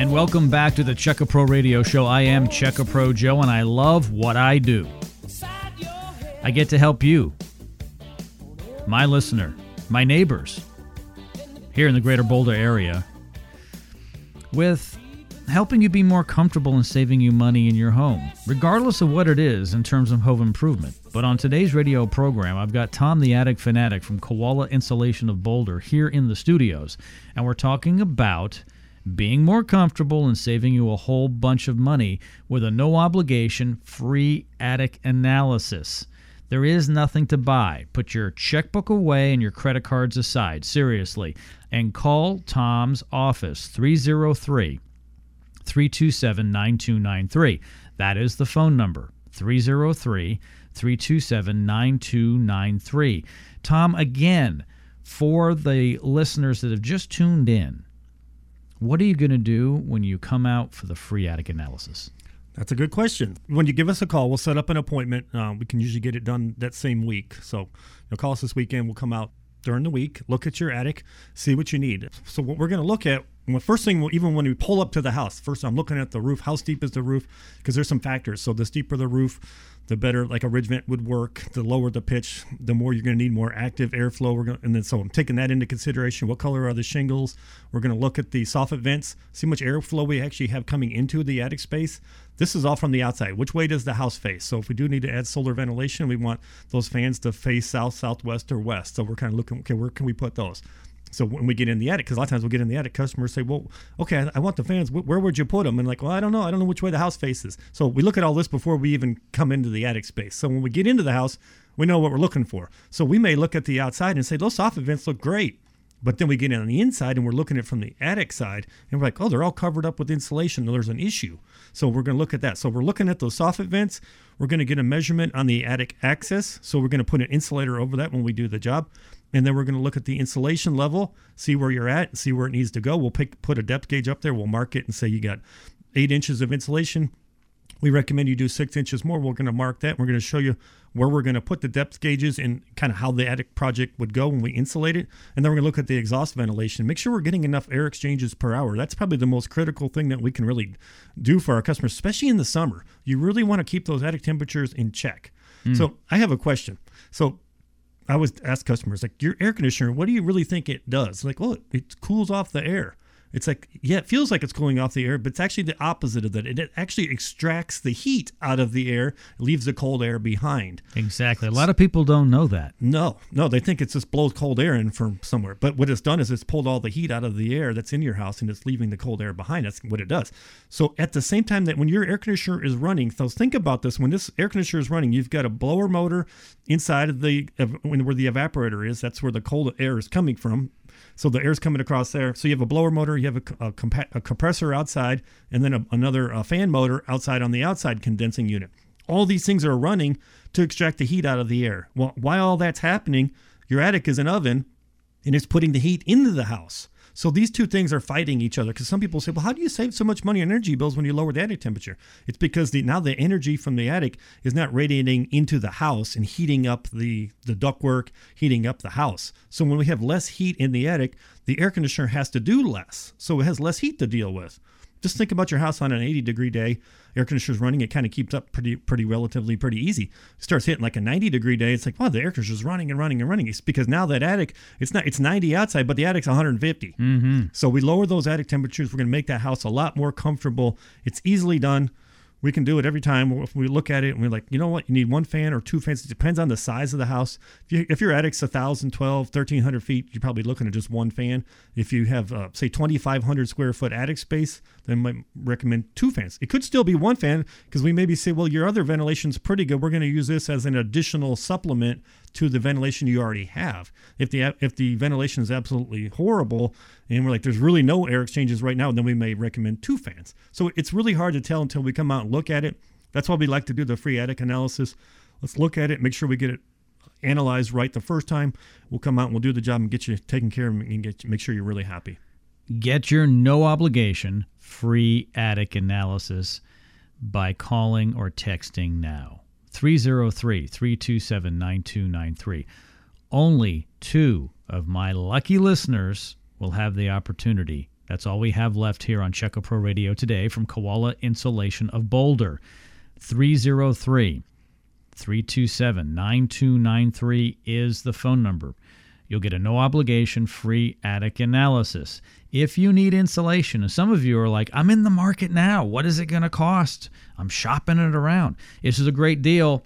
And welcome back to the Check a Pro Radio Show. I am Check a Pro Joe, and I love what I do. I get to help you, my listener, my neighbors here in the greater Boulder area, with helping you be more comfortable and saving you money in your home, regardless of what it is in terms of home improvement. But on today's radio program, I've got Tom the Attic Fanatic from Koala Insulation of Boulder here in the studios, and we're talking about being more comfortable and saving you a whole bunch of money with a no obligation free attic analysis. There is nothing to buy. Put your checkbook away and your credit cards aside, seriously, and call Tom's office 303 327 9293. That is the phone number 303 327 9293. Tom, again, for the listeners that have just tuned in, what are you going to do when you come out for the free attic analysis? That's a good question. When you give us a call, we'll set up an appointment. Uh, we can usually get it done that same week. So, you know, call us this weekend. We'll come out during the week, look at your attic, see what you need. So, what we're going to look at, well, first thing, even when we pull up to the house, first I'm looking at the roof. How steep is the roof? Because there's some factors. So, the steeper the roof, the better like a ridge vent would work. The lower the pitch, the more you're going to need more active airflow. We're going and then so I'm taking that into consideration. What color are the shingles? We're going to look at the soffit vents, see how much airflow we actually have coming into the attic space. This is all from the outside. Which way does the house face? So if we do need to add solar ventilation, we want those fans to face south, southwest, or west. So we're kind of looking, okay, where can we put those? So when we get in the attic, because a lot of times we'll get in the attic, customers say, "Well, okay, I- want the fans. Where would you put them?" And like, well, I don't know. I don't know which way the house faces. So we look at all this before we even come into the attic space. So when we get into the house, we know what we're looking for. So we may look at the outside and say, "Those soffit vents look great." But then we get in on the inside and we're looking at it from the attic side and we're like, oh, they're all covered up with insulation. There's an issue. So we're going to look at that. So we're looking at those soffit vents. We're going to get a measurement on the attic access. So we're going to put an insulator over that when we do the job. And then we're going to look at the insulation level, see where you're at, and see where it needs to go. We'll pick, put a depth gauge up there. We'll mark it and say you got eight inches of insulation. We recommend you do six inches more. We're going to mark that. We're going to show you where we're going to put the depth gauges and kind of how the attic project would go when we insulate it. And then we're going to look at the exhaust ventilation. Make sure we're getting enough air exchanges per hour. That's probably the most critical thing that we can really do for our customers, especially in the summer. You really want to keep those attic temperatures in check. Hmm. So I have a question. So I always ask customers, like, your air conditioner, what do you really think it does? Like, well, it cools off the air. It's like, yeah, it feels like it's cooling off the air, but it's actually the opposite of that. It actually extracts the heat out of the air, leaves the cold air behind. Exactly. A lot of people don't know that. No, no, they think it's just blows cold air in from somewhere. But what it's done is it's pulled all the heat out of the air that's in your house and it's leaving the cold air behind. That's what it does. So at the same time that when your air conditioner is running, so think about this: when this air conditioner is running, you've got a blower motor inside of the when where the evaporator is. That's where the cold air is coming from. So the air's coming across there. So you have a blower motor, you have a, a, compa- a compressor outside, and then a, another uh fan motor outside on the outside condensing unit. All these things are running to extract the heat out of the air. Well, while all that's happening, your attic is an oven, and it's putting the heat into the house. So these two things are fighting each other because some people say, well, how do you save so much money on energy bills when you lower the attic temperature? It's because the, now the energy from the attic is not radiating into the house and heating up the, the ductwork, heating up the house. So when we have less heat in the attic, the air conditioner has to do less. So it has less heat to deal with. Just think about your house on an 80 degree day. Air conditioner's running, it kind of keeps up pretty, pretty relatively, pretty easy. It starts hitting like a 90 degree day. It's like, wow, the air conditioner's running and running and running. It's because now that attic, it's not, it's 90 outside, but the attic's 150. Mm-hmm. So we lower those attic temperatures. We're going to make that house a lot more comfortable. It's easily done. We can do it every time. If we look at it and we're like, you know what, you need one fan or two fans. It depends on the size of the house. If, you, if your attic's 1,000, 12, 1,300 feet, you're probably looking at just one fan. If you have, uh, say, 2,500 square foot attic space, then I might recommend two fans. It could still be one fan because we maybe say, well, your other ventilation's pretty good. We're going to use this as an additional supplement to the ventilation you already have. If the if the ventilation is absolutely horrible and we're like there's really no air exchanges right now, then we may recommend two fans. So it's really hard to tell until we come out and look at it. That's why we like to do the free attic analysis. Let's look at it, make sure we get it analyzed right the first time. We'll come out and we'll do the job and get you taken care of and get make sure you're really happy. Get your no obligation free attic analysis by calling or texting now. 303 327 9293. Only two of my lucky listeners will have the opportunity. That's all we have left here on Checka Pro Radio today from Koala Insulation of Boulder. 303 327 9293 is the phone number. You'll get a no obligation free attic analysis. If you need insulation, and some of you are like, I'm in the market now. What is it going to cost? I'm shopping it around. This is a great deal.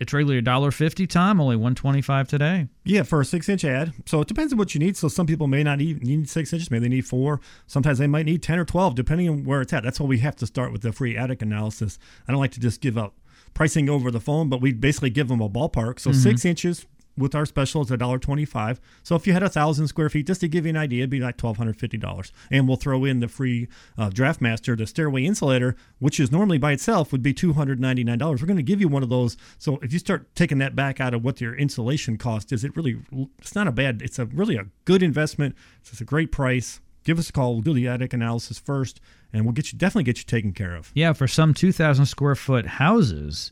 It's regularly $1.50 Tom, only 125 today. Yeah, for a six inch ad. So it depends on what you need. So some people may not even need six inches, maybe they need four. Sometimes they might need 10 or 12, depending on where it's at. That's why we have to start with the free attic analysis. I don't like to just give out pricing over the phone, but we basically give them a ballpark. So mm-hmm. six inches with our special is $1.25. So if you had a thousand square feet, just to give you an idea, it'd be like $1,250. And we'll throw in the free uh, Draft Master, the stairway insulator, which is normally by itself would be $299. We're going to give you one of those. So if you start taking that back out of what your insulation cost is, it really, it's not a bad, it's a really a good investment. It's a great price. Give us a call. We'll do the attic analysis first, and we'll get you definitely get you taken care of. Yeah, for some 2,000 square foot houses,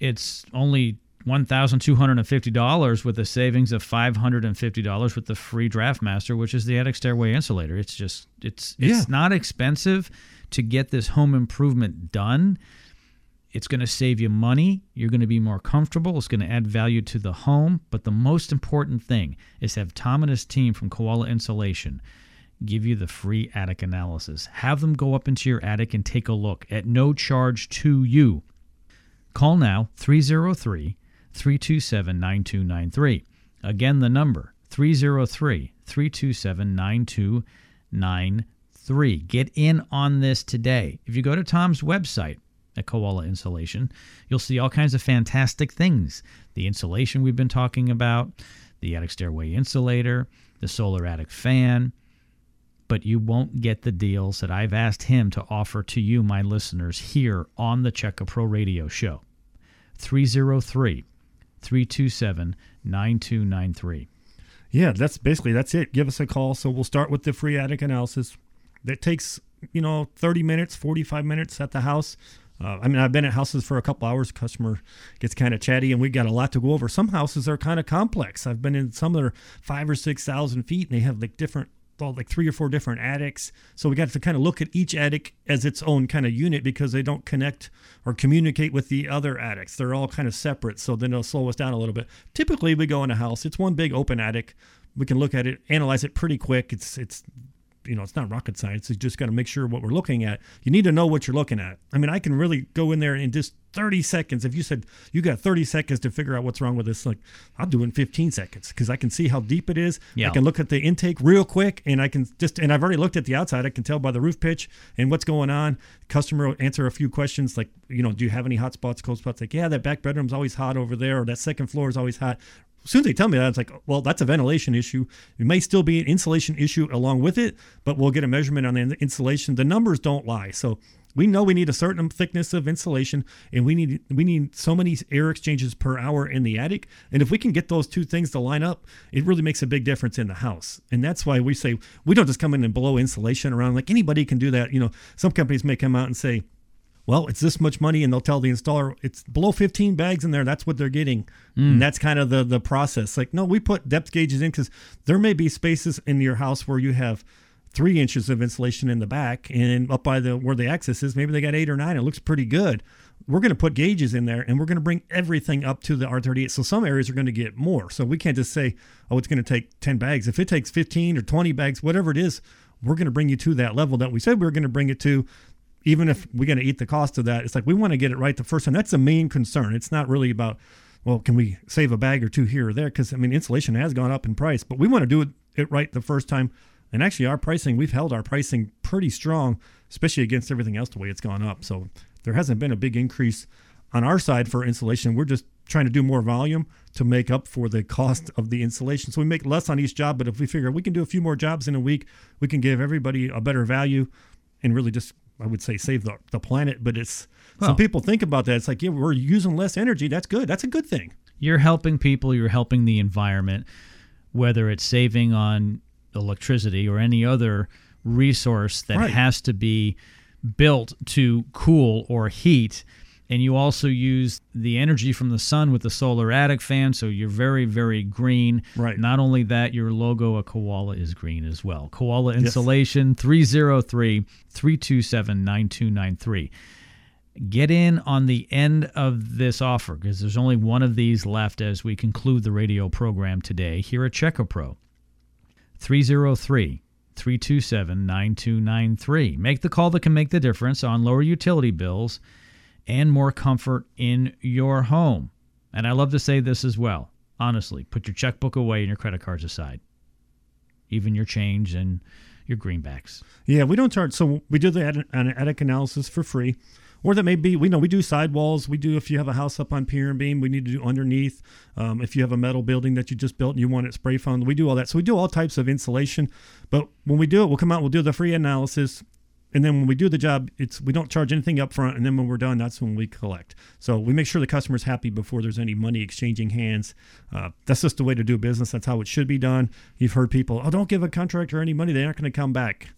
it's only $1,250 with a savings of $550 with the free Draft Master, which is the attic stairway insulator. It's just, it's, it's Yeah. not expensive to get this home improvement done. It's going to save you money. You're going to be more comfortable. It's going to add value to the home. But the most important thing is have Tom and his team from Koala Insulation give you the free attic analysis. Have them go up into your attic and take a look at no charge to you. Call now 303 327 9293. Again, the number 303 327 9293. Get in on this today. If you go to Tom's website at Koala Insulation, you'll see all kinds of fantastic things. The insulation we've been talking about, the attic stairway insulator, the solar attic fan, but you won't get the deals that I've asked him to offer to you, my listeners, here on the Checka Pro Radio Show. 303 327 9293. Yeah, that's basically that's it. Give us a call. So we'll start with the free attic analysis. That takes you know 30 minutes, 45 minutes at the house. Uh, I mean, I've been at houses for a couple hours. Customer gets kind of chatty, and we got a lot to go over. Some houses are kind of complex. I've been in some that are five or six thousand feet, and they have like different, like three or four different attics. So we got to kind of look at each attic as its own kind of unit because they don't connect or communicate with the other attics. They're all kind of separate. So then it'll slow us down a little bit. Typically, we go in a house. It's one big open attic. We can look at it, analyze it pretty quick. It's it's you know, it's not rocket science. You just got to make sure what we're looking at. You need to know what you're looking at. I mean, I can really go in there in just 30 seconds. If you said you got 30 seconds to figure out what's wrong with this, like I'll do it in 15 seconds because I can see how deep it is. Yeah. I can look at the intake real quick, and I can just and I've already looked at the outside. I can tell by the roof pitch and what's going on. Customer will answer a few questions like, you know, do you have any hot spots, cold spots? Like, yeah, that back bedroom's always hot over there, or that second floor is always hot as soon as they tell me that, it's like, well, that's a ventilation issue. It may still be an insulation issue along with it, but we'll get a measurement on the insulation. The numbers don't lie. So we know we need a certain thickness of insulation and we need we need so many air exchanges per hour in the attic. And if we can get those two things to line up, it really makes a big difference in the house. And that's why we say we don't just come in and blow insulation around like anybody can do that. You know, some companies may come out and say, well, it's this much money, and they'll tell the installer it's below 15 bags in there. That's what they're getting, and mm. that's kind of the the process. Like, no, we put depth gauges in because there may be spaces in your house where you have three inches of insulation in the back, and up by the where the access is, maybe they got eight or nine. It looks pretty good. We're going to put gauges in there, and we're going to bring everything up to the R38. So some areas are going to get more. So we can't just say, oh, it's going to take 10 bags. If it takes 15 or 20 bags, whatever it is, we're going to bring you to that level that we said we were going to bring it to even if we're going to eat the cost of that, it's like we want to get it right the first time. That's the main concern. It's not really about, well, can we save a bag or two here or there? Because I mean, insulation has gone up in price, but we want to do it, it right the first time. And actually, our pricing, we've held our pricing pretty strong, especially against everything else the way it's gone up. So there hasn't been a big increase on our side for insulation. We're just trying to do more volume to make up for the cost of the insulation. So we make less on each job, but if we figure we can do a few more jobs in a week, we can give everybody a better value and really just I would say save the, the planet. But it's Well- some people think about that. It's like, yeah, we're using less energy. That's good. That's a good thing. You're helping people, you're helping the environment, whether it's saving on electricity or any other resource that Right. has to be built to cool or heat. And you also use the energy from the sun with the solar attic fan, so you're very, very green. Right. Not only that, your logo, a koala, is green as well. Koala Insulation, 303 327 9293 get in on the end of this offer because there's only one of these left as we conclude the radio program today here at Checka Pro. 303 327 9293. Make the call that can make the difference on lower utility bills and more comfort in your home. And I love to say this as well. Honestly, put your checkbook away and your credit cards aside, even your change and your greenbacks. Yeah, we don't charge. So we do the an attic analysis for free, or that may be. We know we do sidewalls. We do if you have a house up on pier and beam, we need to do underneath. Um, if you have a metal building that you just built and you want it spray foamed, we do all that. So we do all types of insulation. But when we do it, we'll come out. We'll do the free analysis. And then when we do the job, it's we don't charge anything up front, and then when we're done, that's when we collect. So we make sure the customer's happy before there's any money exchanging hands. Uh, that's just the way to do business. That's how it should be done. You've heard people, oh, don't give a contractor any money; they aren't going to come back.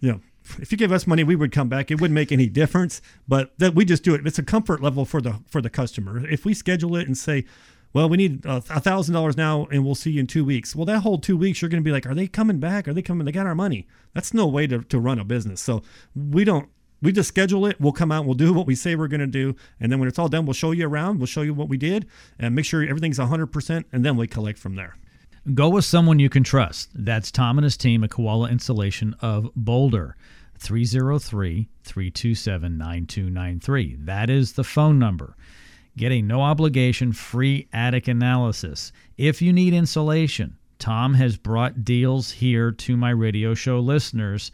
You know, if you give us money, we would come back. It wouldn't make any difference, but that we just do it. It's a comfort level for the for the customer. If we schedule it and say, well, we need uh, a thousand dollars now, and we'll see you in two weeks. Well, that whole two weeks, you're going to be like, are they coming back? Are they coming? They got our money. That's no way to, to run a business. So we don't. We just schedule it. We'll come out. We'll do what we say we're going to do, and then when it's all done, we'll show you around. We'll show you what we did, and make sure everything's 100 percent, and then we collect from there. Go with someone you can trust. That's Tom and his team at Koala Insulation of Boulder. 303 327 9293. That is the phone number. Get a no obligation free attic analysis. If you need insulation, Tom has brought deals here to my radio show listeners,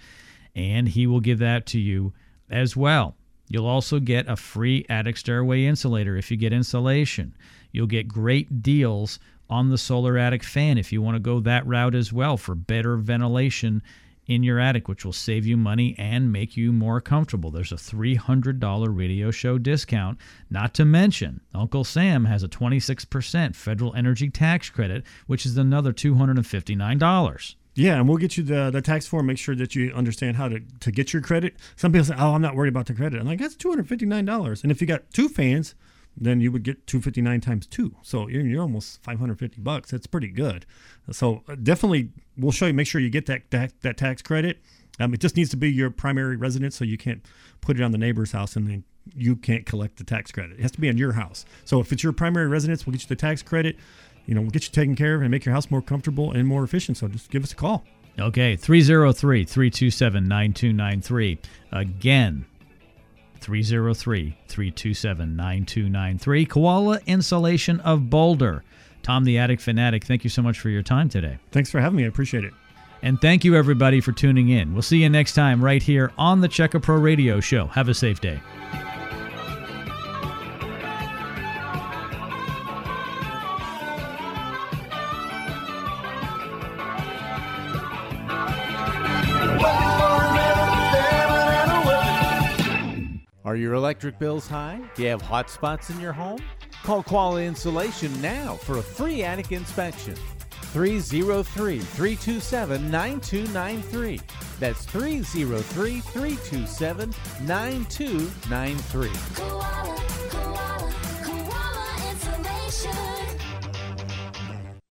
and he will give that to you as well. You'll also get a free attic stairway insulator if you get insulation. You'll get great deals on the solar attic fan if you want to go that route as well for better ventilation in your attic, which will save you money and make you more comfortable. There's a $300 radio show discount. Not to mention, Uncle Sam has a 26% federal energy tax credit, which is another $259. Yeah, and we'll get you the, the tax form. Make sure that you understand how to, to get your credit. Some people say, "Oh, I'm not worried about the credit." I'm like, "That's two hundred fifty nine dollars." And if you got two fans, then you would get two fifty nine times two. So you're, you're almost five hundred fifty bucks. That's pretty good. So uh, definitely, we'll show you. Make sure you get that that, that tax credit. Um, it just needs to be your primary residence, so you can't put it on the neighbor's house and then you can't collect the tax credit. It has to be on your house. So if it's your primary residence, we'll get you the tax credit. You know, we'll get you taken care of and make your house more comfortable and more efficient. So just give us a call. Okay, 303 327 9293. Again, 303 327 9293. Koala Insulation of Boulder. Tom the Attic Fanatic, thank you so much for your time today. Thanks for having me. I appreciate it. And thank you, everybody, for tuning in. We'll see you next time right here on the Checka Pro Radio Show. Have a safe day. Are your electric bills high? Do you have hot spots in your home? Call Koala Insulation now for a free attic inspection. 303 327 9293. That's 303 327 9293. Koala, koala, koala insulation.